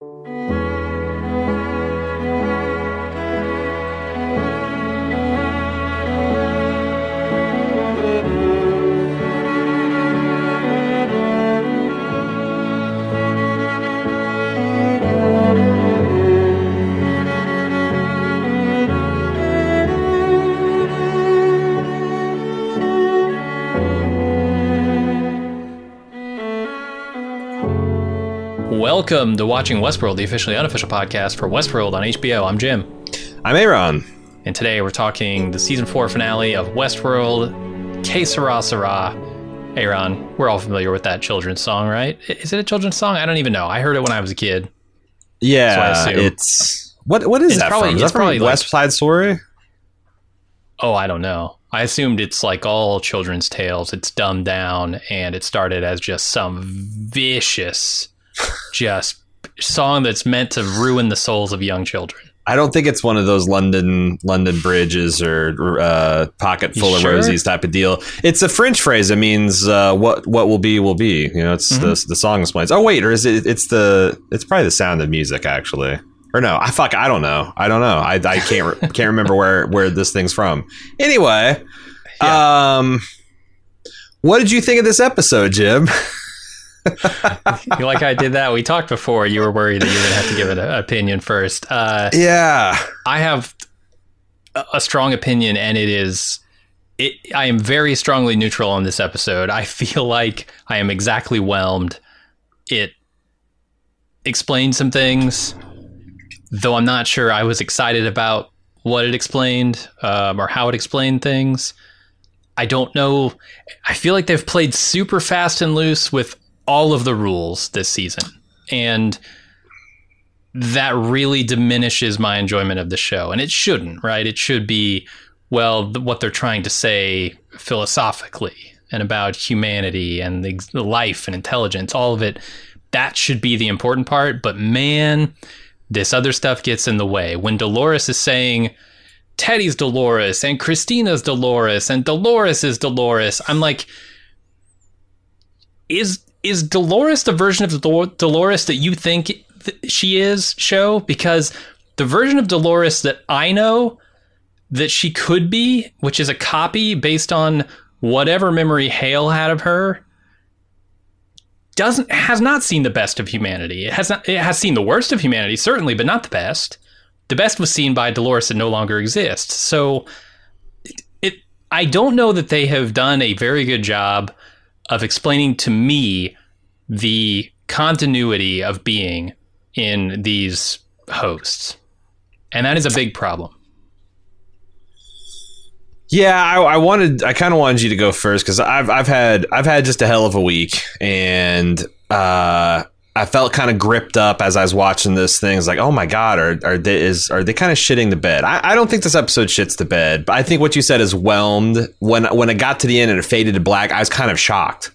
Música Welcome to Watching Westworld, the officially unofficial podcast for Westworld on HBO. I'm Jim. I'm Aaron. And today we're talking the season four finale of Westworld, Que Sera Sera. Aaron, we're all familiar with that children's song, right? Is it a children's song? I don't even know. I heard it when I was a kid. Yeah, it's what what is It's that probably- from? Is that from probably West Side Story? Oh, I don't know. I assumed it's like all children's tales. It's dumbed down and it started as just some vicious, just song that's meant to ruin the souls of young children. I don't think it's one of those London London bridges or uh, pocket You full sure? of roses type of deal. It's a French phrase. It means uh, what what will be will be. You know, it's Mm-hmm. the the song explains. Oh wait, or is it? It's the it's probably the sound of music actually. Or no, I fuck, I don't know. I don't know. I, I can't re- can't remember where where this thing's from. Anyway, um, what did you think of this episode, Jim? You like I did that? We talked before. You were worried that you to have to give it an opinion first. Uh, Yeah, I have a a strong opinion, and it is. It, I am very strongly neutral on this episode. I feel like I am exactly whelmed. It explained some things, though I'm not sure I was excited about what it explained um, or how it explained things. I don't know. I feel like they've played super fast and loose with all of the rules this season. And that really diminishes my enjoyment of the show. And it shouldn't, right? It should be, well, what they're trying to say philosophically and about humanity and the life and intelligence, all of it. That should be the important part. But man, this other stuff gets in the way. When Dolores is saying, Teddy's Dolores and Christina's Dolores and Dolores is Dolores, I'm like, is is Dolores the version of Dol- Dolores that you think th- she is? Show because the version of Dolores that I know that she could be, which is a copy based on whatever memory Hale had of her, doesn't has not seen the best of humanity. It has not. It has seen the worst of humanity, certainly, but not the best. The best was seen by Dolores that no longer exists. So, it, it I don't know that they have done a very good job of explaining to me the continuity of being in these hosts, and that is a big problem. Yeah, I, I wanted. I kind of wanted you to go first because I've I've had I've had just a hell of a week, and uh, I felt kind of gripped up as I was watching this thing. It's like, oh my god, are are they is are they kind of shitting the bed? I, I don't think this episode shits the bed, but I think what you said is whelmed. When when it got to the end and it faded to black, I was kind of shocked.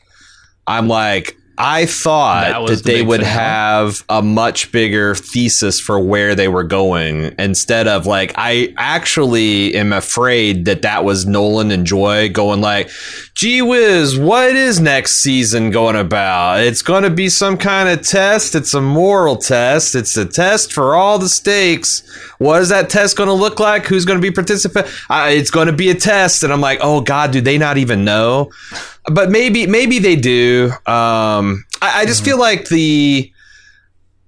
I'm like, I thought was that, the they would finale? have a much bigger thesis for where they were going instead of like, I actually am afraid that that was Nolan and Joy going like, gee whiz, what is next season going about? It's going to be some kind of test. It's a moral test. It's a test for all the stakes. What is that test going to look like? Who's going to be participant? Uh, it's going to be a test. And I'm like, oh God, do they not even know? But maybe, maybe they do. Um, I, I just feel like the,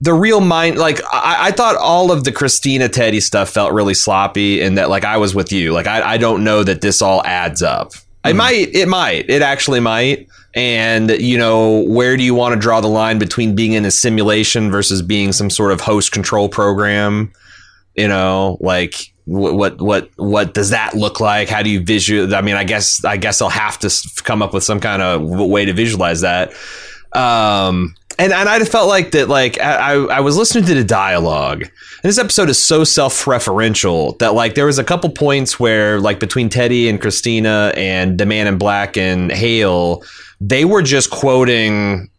the real mind like I, I thought all of the christina teddy stuff felt really sloppy and that like i was with you like i, I don't know that this all adds up it might it might it actually might. And you know where do you want to draw the line between being in a simulation versus being some sort of host control program? You know like what what what what does that look like? How do you visual i mean i guess i guess i'll have to come up with some kind of w- way to visualize that. Um and and I felt like that. Like I I was listening to the dialogue. And this episode is so self-referential that like there was a couple points where like between Teddy and Christina and the Man in Black and Hale, they were just quoting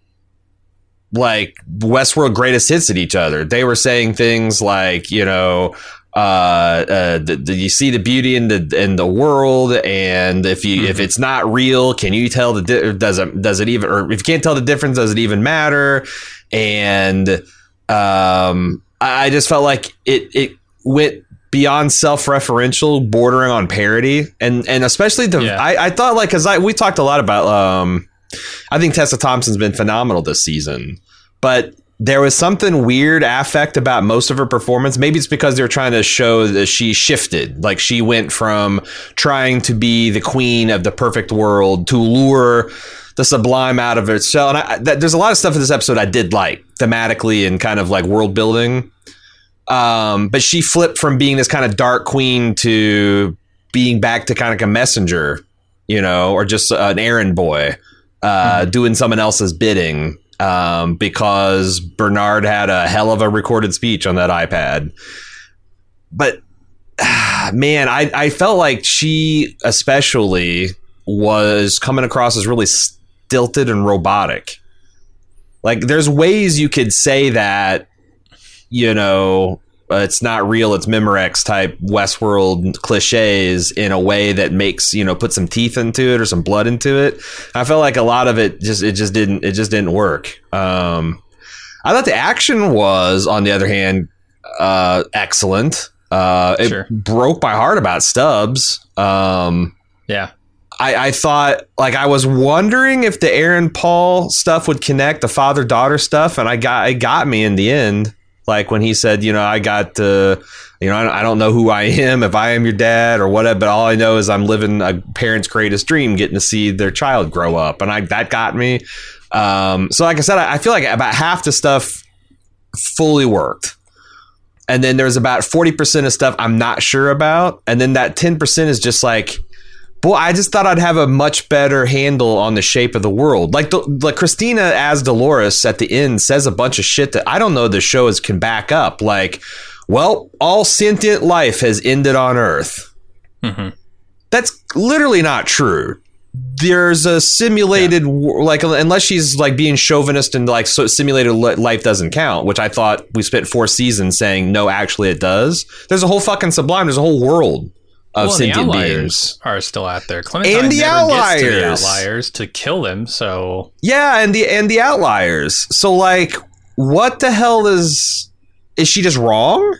like Westworld greatest hits at each other. They were saying things like, you know, uh, uh, the, the, you see the beauty in the in the world, and if you mm-hmm. if it's not real, can you tell the di- does it does it even or if you can't tell the difference, does it even matter? And um, I just felt like it it went beyond self-referential, bordering on parody, and and especially the yeah. I, I thought like because I we talked a lot about um, I think Tessa Thompson's been phenomenal this season, but there was something weird affect about most of her performance. Maybe it's because they're trying to show that she shifted. Like she went from trying to be the queen of the perfect world to lure the sublime out of itself. And I, that, there's a lot of stuff in this episode I did like thematically and kind of like world building. Um, but she flipped from being this kind of dark queen to being back to kind of like a messenger, you know, or just an errand boy, uh, mm-hmm. doing someone else's bidding um, because Bernard had a hell of a recorded speech on that iPad. But man, I, I felt like she especially was coming across as really stilted and robotic. Like, there's ways you could say that, you know, uh, it's not real, it's Memorex type Westworld cliches in a way that makes you know put some teeth into it or some blood into it. I felt like a lot of it just it just didn't it just didn't work. Um, I thought the action was, on the other hand, uh, excellent. Uh, it sure. broke my heart about Stubbs. Um, yeah. I, I, thought like I was wondering if the Aaron Paul stuff would connect the father daughter stuff, and I got it got me in the end. Like when he said, you know, I got, uh, you know, I don't know who I am, if I am your dad or whatever, but all I know is I'm living a parent's greatest dream, getting to see their child grow up, and I that got me. Um, so, like I said, I, I feel like about half the stuff fully worked and then there's about 40% of stuff I'm not sure about. And then that 10% is just like, boy, I just thought I'd have a much better handle on the shape of the world. Like the, like Christina as Dolores at the end says a bunch of shit that I don't know the show is can back up. Like, well, all sentient life has ended on Earth. Mm-hmm. That's literally not true. There's a simulated yeah. like unless she's like being chauvinist and like so simulated life doesn't count, which I thought we spent four seasons saying no, actually it does. There's a whole fucking sublime. There's a whole world of well, sentient beings are still out there. Clementine and the outliers. the outliers to kill them. So yeah, and the and the outliers. So like, what the hell is is she just wrong?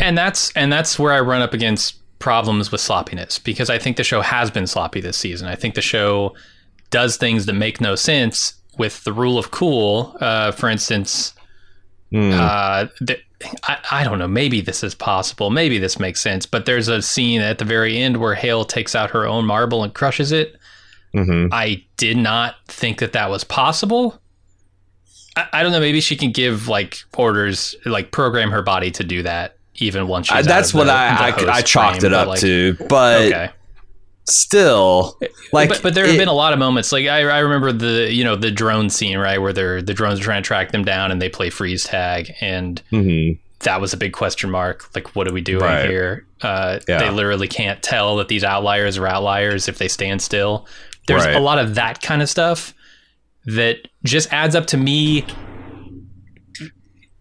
And that's and that's where I run up against problems with sloppiness because I think the show has been sloppy this season. I think the show does things that make no sense with the rule of cool. Uh, for instance, mm. uh, the, I, I don't know. Maybe this is possible. Maybe this makes sense. But there's a scene at the very end where Hale takes out her own marble and crushes it. Mm-hmm. I did not think that that was possible. I, I, don't know. Maybe she can give like orders, like program her body to do that, even once she's. Uh, that's what the, I the I, I, chalked frame, it up like, to. But okay still like but, but there have been a lot of moments like I, I remember the you know the drone scene right where they're the drones are trying to track them down and they play freeze tag and mm-hmm. that was a big question mark like what do we do right. here uh, yeah. they literally can't tell that these outliers are outliers if they stand still there's right. a lot of that kind of stuff that just adds up to me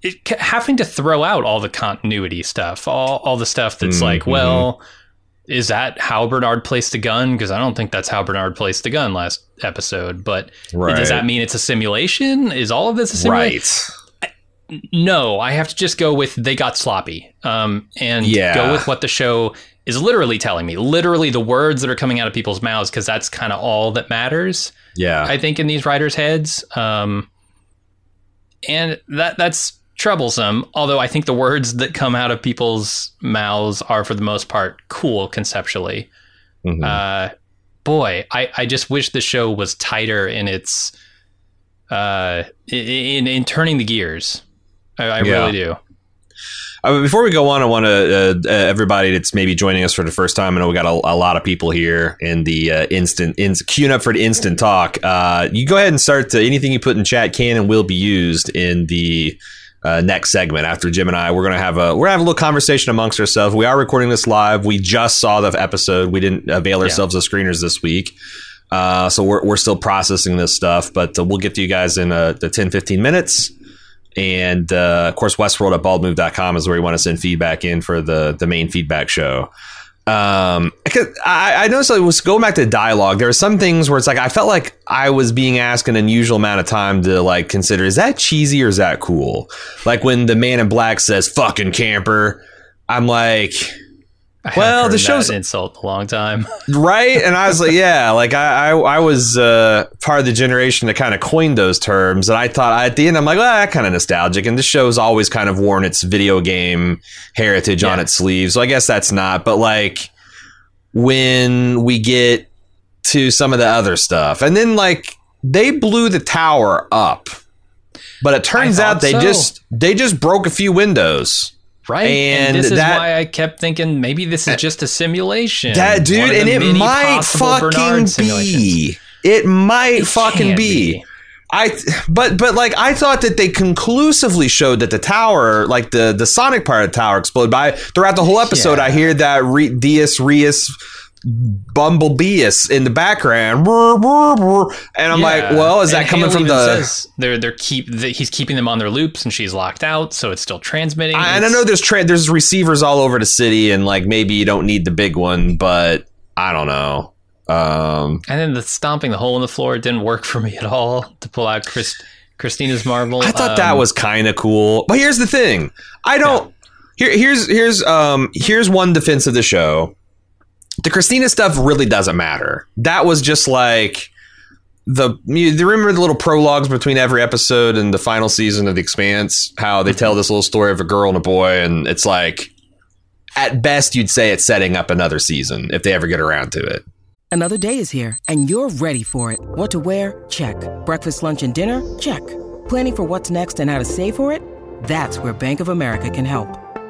it, having to throw out all the continuity stuff all, all the stuff that's mm-hmm. like well is that how Bernard placed the gun? Because I don't think that's how Bernard placed the gun last episode. But right. does that mean it's a simulation? Is all of this a simulation? Right. no, I have to just go with they got sloppy, um, and yeah. go with what the show is literally telling me. Literally, the words that are coming out of people's mouths, because that's kind of all that matters. Yeah, I think in these writers' heads, um, and that that's troublesome. Although I think the words that come out of people's mouths are, for the most part, cool conceptually. Mm-hmm. Uh, boy, I, I just wish the show was tighter in its uh, in in turning the gears. I, I yeah. really do. Uh, before we go on, I want to uh, uh, everybody that's maybe joining us for the first time. I know we got a, a lot of people here in the uh, instant in, queuing up for the instant talk. Uh, you go ahead and start. To, anything you put in chat can and will be used in the uh, next segment after Jim and I. We're gonna have a we're gonna have a little conversation amongst ourselves. We are recording this live. We just saw the episode. We didn't avail ourselves yeah. of screeners this week. Uh, so we're, we're still processing this stuff, but uh, we'll get to you guys in uh, the 10, 15 minutes. And uh, of course, Westworld at baldmove.com is where you want to send feedback in for the, the main feedback show. Um, I, I noticed it was going back to dialogue. There are some things where it's like I felt like I was being asked an unusual amount of time to like consider is that cheesy or is that cool? Like when the man in black says "fucking camper," I'm like, well, the show's insult a long time, right? And I was like, yeah, like I, I, I was uh, part of the generation that kind of coined those terms, and I thought at the end, I'm like, well, kind of nostalgic. And the show's always kind of worn its video game heritage yeah. on its sleeve, so I guess that's not. But like when we get to some of the other stuff, and then like they blew the tower up, but it turns out they so. just they just broke a few windows. Right. And, and this that, is why I kept thinking maybe this is eh, just a simulation. That dude, and it might fucking be. It might it fucking be. be. I but but like I thought that they conclusively showed that the tower, like the the sonic part of the tower, exploded. By throughout the whole episode, yeah. I hear that Re, Dias Rias bumblebeeus in the background, and I'm yeah. like, well, is that and coming from the? they're they're keep the, he's keeping them on their loops, and she's locked out, so it's still transmitting. I, and I know there's tra- there's receivers all over the city, and like maybe you don't need the big one, but I don't know. Um, and then the stomping the hole in the floor didn't work for me at all to pull out Chris, Christina's marble. I thought um, that was kind of cool, but here's the thing: I don't. Yeah. Here, here's here's um here's one defense of the show the Christina stuff really doesn't matter. That was just like the you remember the little prologues between every episode and the final season of The Expanse? How they tell this little story of a girl and a boy, and it's like at best you'd say it's setting up another season if they ever get around to it. Another day is here, and you're ready for it. What to wear? Check. Breakfast, lunch, and dinner? Check. Planning for what's next and how to save for it? That's where Bank of America can help.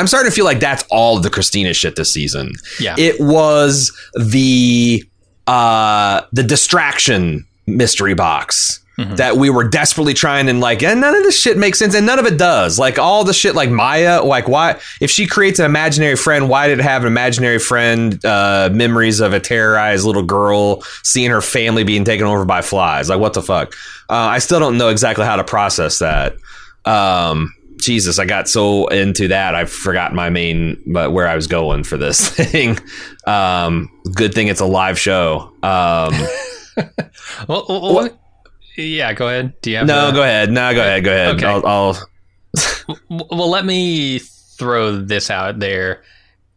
I'm starting to feel like that's all the Christina shit this season. Yeah. It was the uh the distraction mystery box that we were desperately trying and like and none of this shit makes sense and none of it does. Like all the shit like Maya, like why if she creates an imaginary friend, why did it have an imaginary friend uh memories of a terrorized little girl seeing her family being taken over by flies? Like what the fuck? Uh, I still don't know exactly how to process that. Um Jesus, I got so into that I forgot my main but where I was going for this thing. Um good thing it's a live show. Um Well, well, well, yeah, go ahead. Do you have no, the- go ahead. No, go ahead. Go ahead. Okay. I'll, I'll Well, let me throw this out there.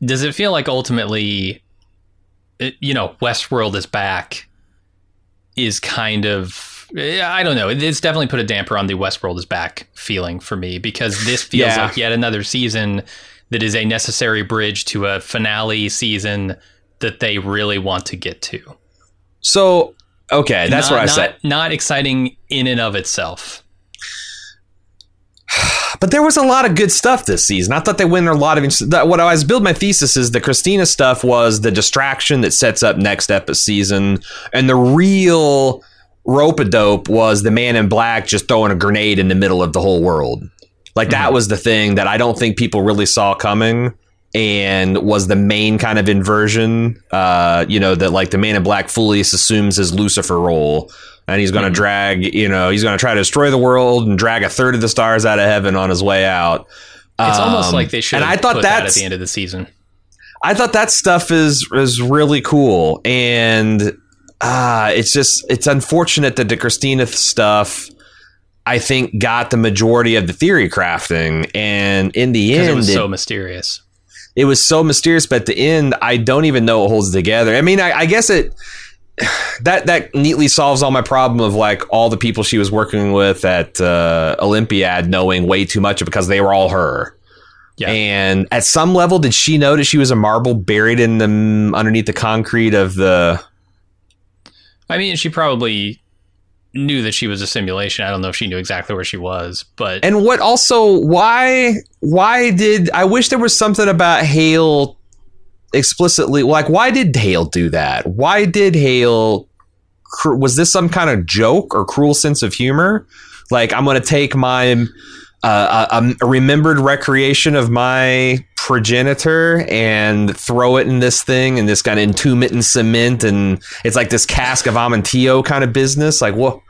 Does it feel like ultimately, it, you know, Westworld is back? Is kind of I don't know. It's definitely put a damper on the Westworld is back feeling for me because this feels Yeah. like yet another season that is a necessary bridge to a finale season that they really want to get to. So okay, that's not, what I not, said. Not exciting in and of itself. But there was a lot of good stuff this season. I thought they went a lot of that- what I was building my thesis is the Christina stuff was the distraction that sets up next episode season, and the real rope a dope was the man in black just throwing a grenade in the middle of the whole world. Like that was the thing that I don't think people really saw coming. And was the main kind of inversion, uh, you know, that like the man in black fully assumes his Lucifer role, and he's going to drag, you know, he's going to try to destroy the world and drag a third of the stars out of heaven on his way out. It's almost Um, like they should and have I thought put that at the end of the season. I thought that stuff is is really cool, and uh, it's just it's unfortunate that the Christina stuff. I think got the majority of the theory crafting, and in the end, it was it, so mysterious. it was so mysterious. But at the end, I don't even know it holds together. I mean, I, I guess it that that neatly solves all my problem of like all the people she was working with at uh, Olympiad knowing way too much because they were all her. Yeah. And at some level, did she know that she was a marble buried in the underneath the concrete of the? I mean, she probably knew that she was a simulation. I don't know if she knew exactly where she was, but And what also why why did I wish there was something about Hale explicitly like why did Hale do that? Why did Hale was this some kind of joke or cruel sense of humor? Like I'm going to take my uh, a, a remembered recreation of my progenitor and throw it in this thing and this kind of entomb it in cement and it's like this cask of Amontillado kind of business. Like what?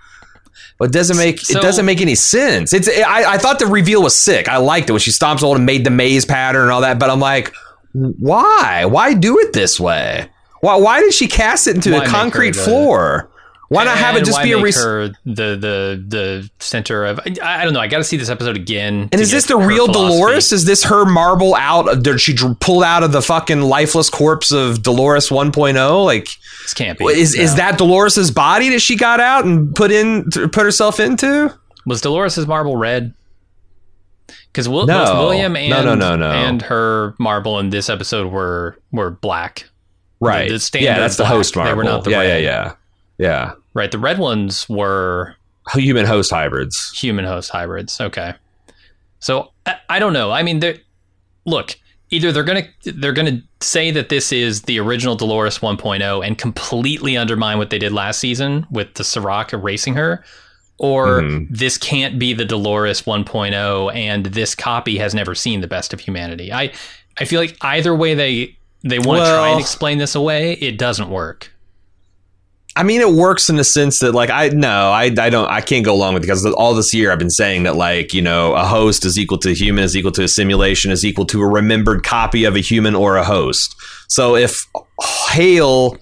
Well, it doesn't make So- it doesn't make any sense. It's I, I thought the reveal was sick. I liked it when she stomps all and made the maze pattern and all that. But I'm like, why? Why do it this way? Why? Why did she cast it into Why a concrete floor? Why not have it just be a res- the the the center of? I, I don't know. I got to see this episode again. And is this the real philosophy. Dolores? Is this her marble out? Did she pulled out of the fucking lifeless corpse of Dolores 1.0? Like, This can't be. is is that Dolores's body that she got out and put in put herself into? was Dolores's marble red? Because Will, No. William and No, no, no, no. and her marble in this episode were were black. Right. the standard yeah, that's the host host They were not the yeah, red. yeah, yeah, yeah. Right. The red ones were Human host hybrids. human host hybrids. Okay. So I, I don't know. I mean, look, either they're gonna they're gonna say that this is the original Dolores 1.0 and completely undermine what they did last season with the Serac erasing her, or Mhm. this can't be the Dolores 1.0 and this copy has never seen the best of humanity. I I feel like either way they they want to try and explain this away, it doesn't work. I mean, it works in the sense that, like, I no, I, I don't, I can't go along with it because all this year I've been saying that, like, you know, a host is equal to a human, is equal to a simulation, is equal to a remembered copy of a human or a host. So if Hale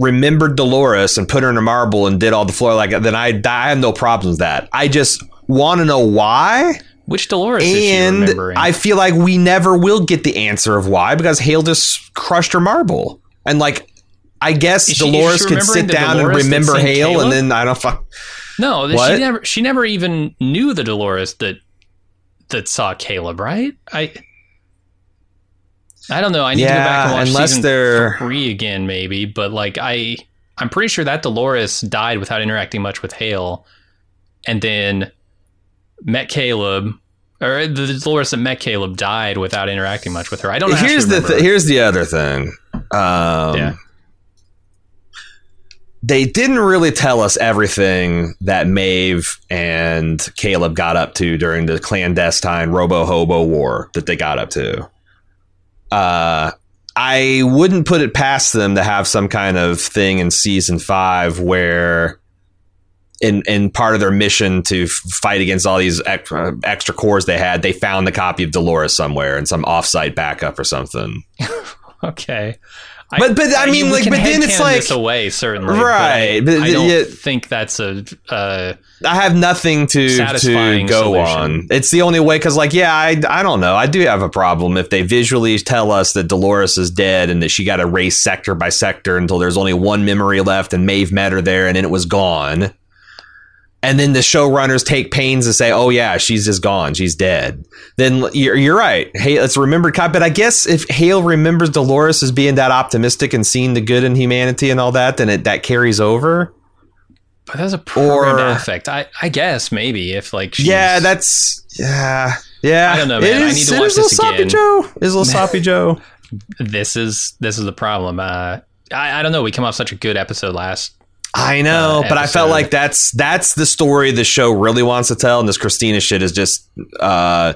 remembered Dolores and put her in a marble and did all the floor like then I, I have no problems with that. I just want to know why. Which Dolores And? I feel like we never will get the answer of why because Hale just crushed her marble. And like, I guess she- Dolores could sit down Dolores and remember Hale, Caleb? and then I don't fuck. No, What? she never she never even knew the Dolores that that saw Caleb, right? I I don't know. I need to go back and watch unless season they're- three again, maybe. But like I I'm pretty sure that Dolores died without interacting much with Hale, and then met Caleb, or the Dolores that met Caleb died without interacting much with her. I don't. here's the th- here's the other thing. Um, Yeah. They didn't really tell us everything that Maeve and Caleb got up to during the clandestine Robo Hobo War that they got up to. Uh, I wouldn't put it past them to have some kind of thing in season five where, in in part of their mission to fight against all these extra, extra cores they had, they found the copy of Dolores somewhere in some offsite backup or something. okay. But- but, I mean, like, but then it's like- this away certainly, Right, But I, but I don't yeah. think that's a. Uh, I have nothing to to go solution. on. It's the only way because, like, yeah, I I don't know. I do have a problem if they visually tell us that Dolores is dead and that she got erased sector by sector until there's only one memory left and Maeve met her there and then it was gone. And then the showrunners take pains to say, "Oh yeah, she's just gone. She's dead." Then you're, you're right. Hey, it's remembered cop. But I guess if Hale remembers Dolores as being that optimistic and seeing the good in humanity and all that, then it that carries over. but that's a programmed Or- affect. I I guess maybe if like she's, Yeah, that's yeah, yeah. I don't know, man. It I need to watch is this again. Joe. Is little sloppy Joe. this is this is the problem. Uh, I I don't know. We come off such a good episode last. I know, Uh, but I felt like that's that's the story the show really wants to tell, and this Christina shit is just uh,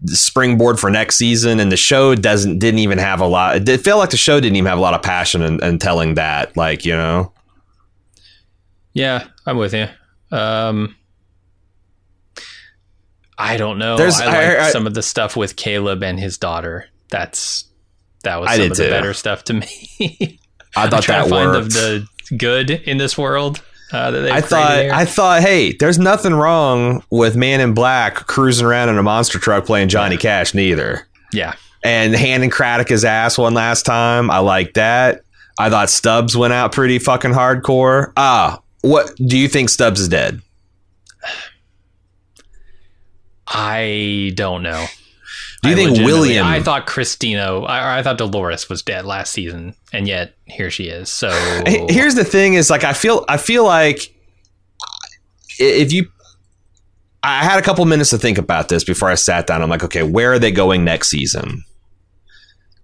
the springboard for next season. And the show doesn't didn't even have a lot. It felt like the show didn't even have a lot of passion in, in telling that. Like you know, Yeah, I'm with you. Um, I don't know. There's- I I- like I- some of the stuff with Caleb and his daughter. That's that was I some of the too. better stuff to me. I thought that worked. the, the good in this world. Uh, that I thought here. I thought, hey, there's nothing wrong with Man in Black cruising around in a monster truck playing Johnny Cash, neither. yeah, and handing Craddock his ass one last time. I like that. I thought Stubbs went out pretty fucking hardcore. Ah, what do you think Stubbs is dead? I don't know. Do you I think William? I thought Christina. I, I thought Dolores was dead last season, and yet here she is. So Here's the thing: is like I feel I feel like if you, I had a couple minutes to think about this before I sat down. I'm like, okay, where are they going next season?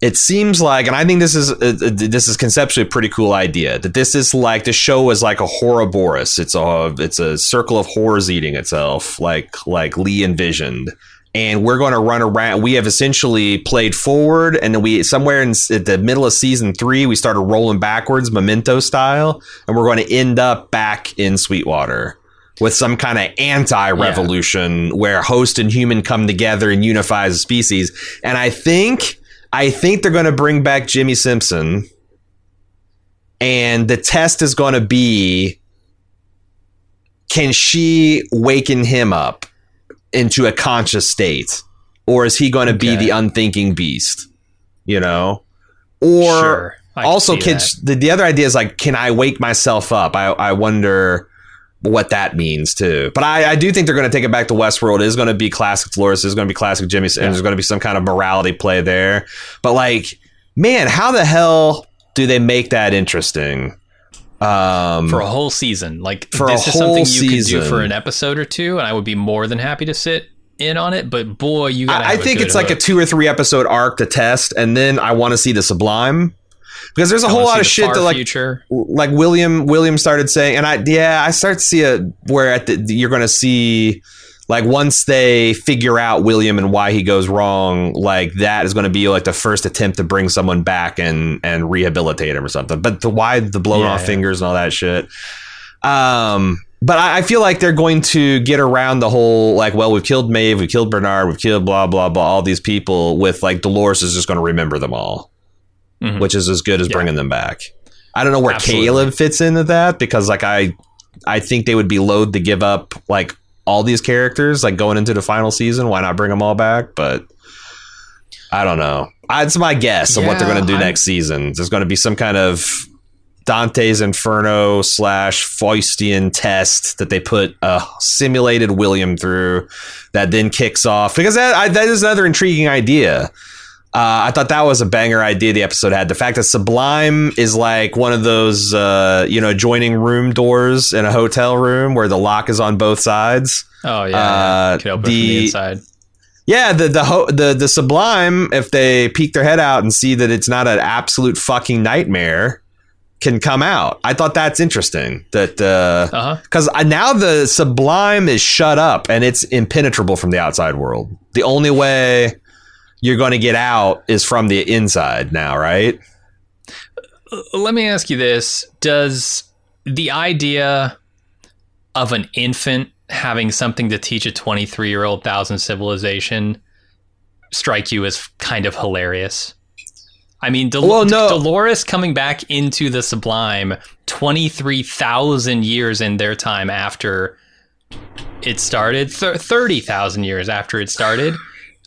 It seems like, and I think this is uh, uh, this is conceptually a pretty cool idea. That this is like the show is like a Ouroboros. It's a it's a circle of horrors eating itself, like like Lee envisioned. And we're going to run around. We have essentially played forward, and then we somewhere in at the middle of season three, we started rolling backwards, memento style, and we're going to end up back in Sweetwater with some kind of anti-revolution where host and human come together and unify as a species. And I think I think they're going to bring back Jimmi Simpson, and the test is going to be: can she waken him up into a conscious state, or is he going to be the unthinking beast? You know, or Sure, also kids the, the other idea is like can i wake myself up? I, I wonder what that means too. But i, I do think they're going to take it back to westworld. It is going to be classic Dolores. It's going to be classic jimmy and there's going to be some kind of morality play there. But like man how the hell do they make that interesting um for a whole season. Like For this is something you could do for an episode or two, and I would be more than happy to sit in on it. But boy, you gotta I, I think it's like a two or three episode arc to test and then i want to see the sublime because there's a I whole lot of shit that like future. like William William started saying, and I yeah I start to see a where at the you're going to see like once they figure out William and why he goes wrong, like that is going to be like the first attempt to bring someone back and and rehabilitate him or something. But the why the blown Yeah, off yeah. fingers and all that shit. Um. But I I feel like they're going to get around the whole like, well, we've killed Maeve, we've killed Bernard, we've killed blah blah blah, all these people. With like Dolores is just going to remember them all Mhm. which is as good as Yeah. bringing them back. I don't know where Absolutely. Caleb fits into that because like I I think they would be loath to give up like all these characters like going into the final season. Why not bring them all back? But I don't know. I- It's my guess of what they're going to do I'm- next season. There's going to be some kind of Dante's Inferno slash Faustian test that they put a simulated William through that then kicks off because that I, that is another intriguing idea. Uh, I thought that was a banger idea the episode had. The fact that Sublime is like one of those, uh, you know, adjoining room doors in a hotel room where the lock is on both sides. Oh yeah, Uh, yeah. could open it from the- the inside. Yeah, the the ho- the the sublime, if they peek their head out and see that it's not an absolute fucking nightmare, can come out. I thought that's interesting. That Uh-huh. because now the sublime is shut up and it's impenetrable from the outside world. The only way you're going to get out is from the inside now, right? Uh, let me ask you this: Does the idea of an infant having something to teach a 23 year old thousand civilization strike you as kind of hilarious? I mean, Del- Well, no. Dolores coming back into the Sublime 23,000 years in their time after it started, th- 30,000 years after it started.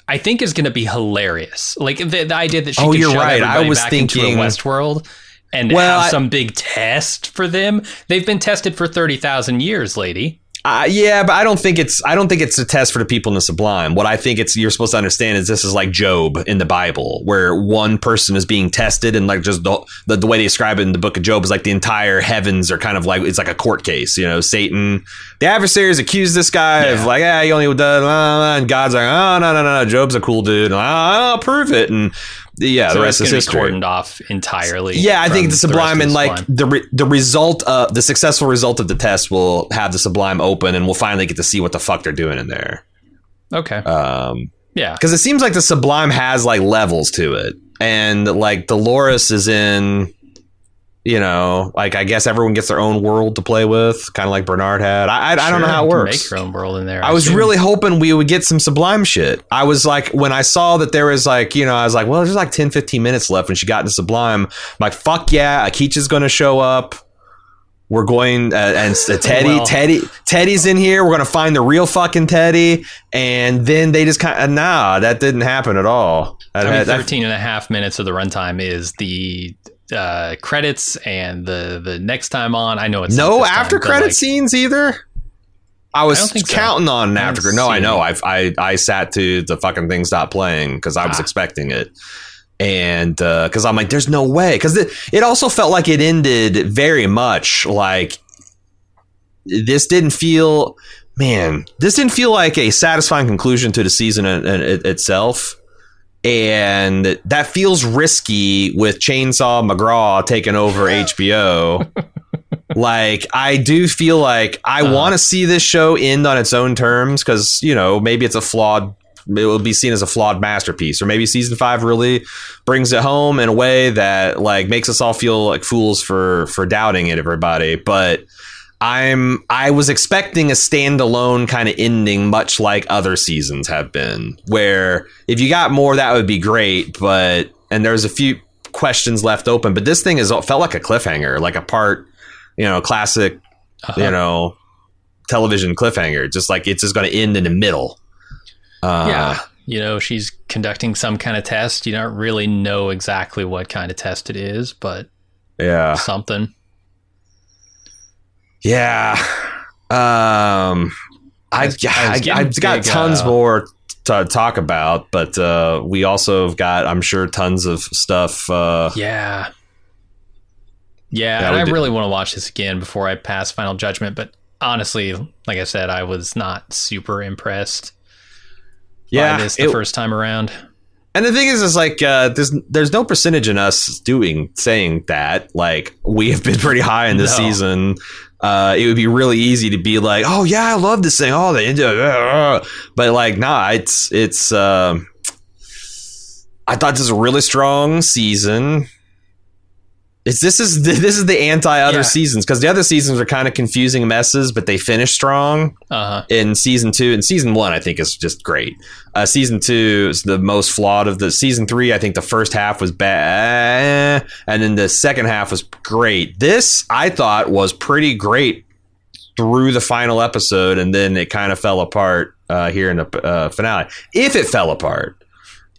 I think is going to be hilarious. Like the, the idea that she Oh, could you're shove right. I was back into thinking- a Westworld and Well, have I- some big test for them. They've been tested for 30,000 years, lady. Uh, yeah, but I don't think it's I don't think it's a test for the people in the sublime. What I think it's you're supposed to understand is this is like Job in the Bible, where one person is being tested, and like just the, the the way they describe it in the book of Job is like the entire heavens are kind of like it's like a court case. You know, Satan, the adversaries accuse this guy of like, yeah, he only did, blah, blah, blah," and God's like, oh no no no no, Job's a cool dude, and, "Oh, I'll prove it, and yeah, so the rest is history. cordoned off entirely. Yeah, I think the Sublime rest and like the re- the result of the successful result of the test will have the Sublime open, and we'll finally get to see what the fuck they're doing in there. okay, Um, yeah, because it seems like the Sublime has like levels to it, and like Dolores is in, you know, like I guess everyone gets their own world to play with, kind of like Bernard had. I I, I don't know how it works. Make your own world in there. I was assume. really hoping we would get some sublime shit. I was like, when I saw that there was like, you know, I was like, well, there's like 10, 15 minutes left when she got into sublime. I'm like, fuck yeah, Akecheta's going to show up. We're going, uh, and uh, Teddy, Well- Teddy, Teddy's in here. We're going to find the real fucking Teddy. And then they just kind of, nah, that didn't happen at all. I mean, that- 13 and a half minutes of the runtime is the uh, credits and the the next time on. I know it's no time, after credit like, sceene either. I I was don't think so. counting on an after. No, I know. I've, I I sat to the fucking thing stop playing because I was Ah. expecting it, and because I'm like, there's no way. Because it, it also felt like it ended very much like this didn't feel. Man, this didn't feel like a satisfying conclusion to the season in, in, it- itself. And that feels risky with Chainsaw McGraw taking over HBO like I do feel like I Uh-huh. want to see this show end on its own terms because you know maybe it's a flawed it will be seen as a flawed masterpiece. Or maybe season five really brings it home in a way that like makes us all feel like fools for for doubting it everybody. But i'm i was expecting a standalone kind of ending much like other seasons have been where if you got more that would be great but and there's a few questions left open but this thing is felt like a cliffhanger like a part you know classic Uh-huh. you know television cliffhanger just like it's just going to end in the middle uh, yeah, you know, she's conducting some kind of test. You don't really know exactly what kind of test it is, but yeah something. Yeah um i, I was- I I, was getting i've got big, tons uh, more to talk about but uh we also have got i'm sure tons of stuff uh Yeah. Yeah, Yeah, and I did- really want to watch this again before I pass final judgment, but honestly, like I said, I was not super impressed yeah by this the it- first time around. And the thing is, is like uh, there's there's no percentage in us doing saying that. Like we have been pretty high in this No. season. Uh, it would be really easy to be like, oh yeah, I love this thing. Oh, they but like, nah, it's it's. Um, I thought this was a really strong season. It's this is this is the anti other Yeah. seasons because the other seasons are kind of confusing messes, but they finish strong Uh huh. in season two and season one i think is just great uh, season two is the most flawed of the season three i think the first half was bad and then the second half was great this i thought was pretty great through the final episode and then it kind of fell apart uh, here in the uh, finale if it fell apart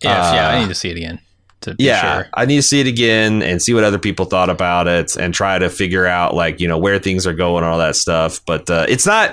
Yeah, yeah, I Uh, need to see it again. To yeah sure. i need to see it again and see what other people thought about it and try to figure out like you know where things are going and all that stuff. But uh, it's not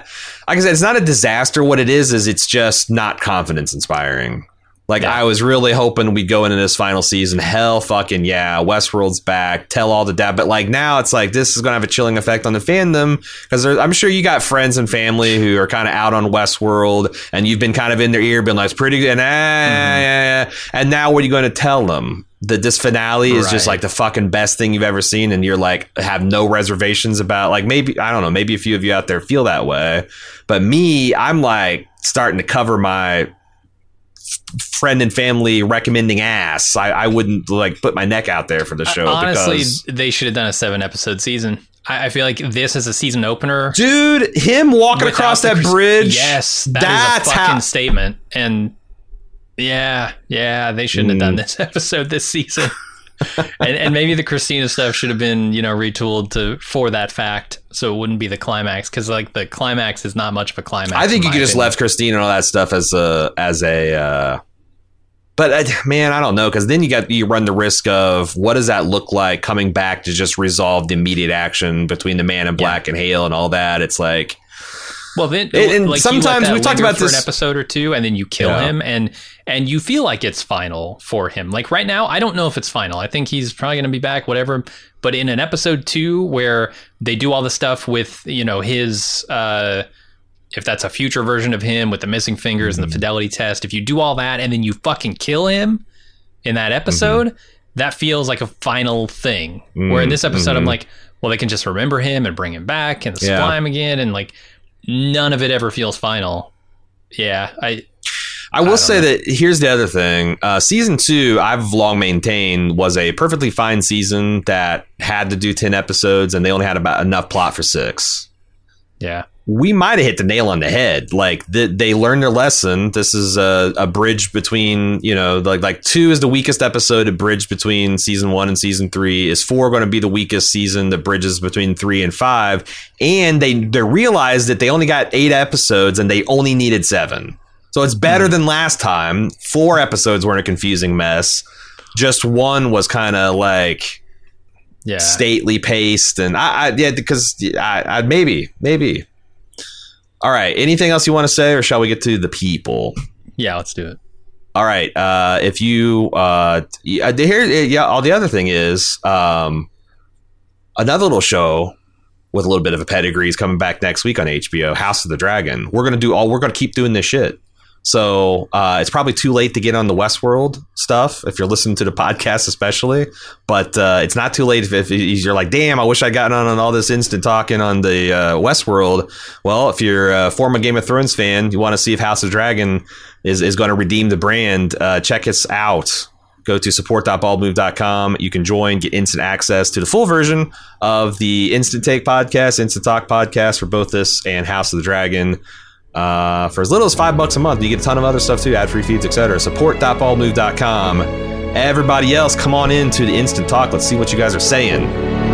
like i said it's not a disaster. What it is is it's just not confidence inspiring Like Yeah. I was really hoping we'd go into this final season. Hell, fucking yeah, Westworld's back. Tell all the dad, but like now it's like this is gonna have a chilling effect on the fandom because I'm sure you got friends and family who are kind of out on Westworld, and you've been kind of in their ear, been like, "It's pretty good," and, ah, yeah, yeah. and now what are you going to tell them? That this finale is just like the fucking best thing you've ever seen, and you're like have no reservations about like maybe I don't know maybe a few of you out there feel that way, but me I'm like starting to cover my friend and family recommending ass. I, I wouldn't like put my neck out there for the show. Honestly, because, they should have done a seven episode season. I, I feel like this is a season opener. dude, him walking across that Chris- bridge. Yes, that that's a fucking how. statement. And yeah, yeah, they shouldn't have done Mm. this episode this season. And, and maybe the Christina stuff should have been, you know, retooled to for that fact, so it wouldn't be the climax. Because like the climax is not much of a climax. I think you could just left Christina and all that stuff as a as a. Uh, but uh, man, I don't know because then you got you run the risk of what does that look like coming back to just resolve the immediate action between the Man in Black and Hale and all that. It's like Well, then, And- and like, sometimes we've talked about for this- an episode or two, and then you kill Yeah. him, and and you feel like it's final for him. Like right now, I don't know if it's final. I think he's probably going to be back, whatever. But in an episode two where they do all the stuff with you know his, uh, if that's a future version of him with the missing fingers Mm-hmm. and the fidelity test, if you do all that and then you fucking kill him in that episode, Mm-hmm. that feels like a final thing. Where in this episode, I'm like, well, they can just remember him and bring him back and Yeah. supply him again, and like none of it ever feels final. Yeah, I I will don't say know. that here's the other thing. Uh, season two, I've long maintained, was a perfectly fine season that had to do 10 episodes and they only had about enough plot for six. yeah. We might have hit the nail on the head. Like th- they learned their lesson. This is a, a bridge between, you know, like like two is the weakest episode. A bridge between season one and season three. Is four going to be the weakest season The bridges between three and five? And they they realized that they only got eight episodes and they only needed seven. So it's better hmm. than last time. Four episodes weren't a confusing mess. Just one was kind of like Yeah. stately paced, and I, I yeah, because I, I maybe maybe. All right. Anything else you want to say, or shall we get to the people? yeah, let's do it. All right. Uh, if you uh, yeah, here, yeah. All the other thing is um, another little show with a little bit of a pedigree is coming back next week on HBO. House of the Dragon. We're gonna do all. We're gonna keep doing this shit. So uh, it's probably too late to get on the Westworld stuff if you're listening to the podcast, especially. But uh, it's not too late if, if you're like, "Damn, I wish I'd gotten on on all this instant talking on the uh, Westworld." Well, if you're a former Game of Thrones fan, you want to see if House of Dragon is is going to redeem the brand. Uh, check us out. Go to support.baldmove.com. You can join, get instant access to the full version of the Instant Take podcast, Instant Talk podcast for both this and House of the Dragon. Uh, for as little as five bucks a month, you get a ton of other stuff too, ad free feeds, etc. Support.baldmove.com. Everybody else, come on in to the Instant Talk. Let's see what you guys are saying.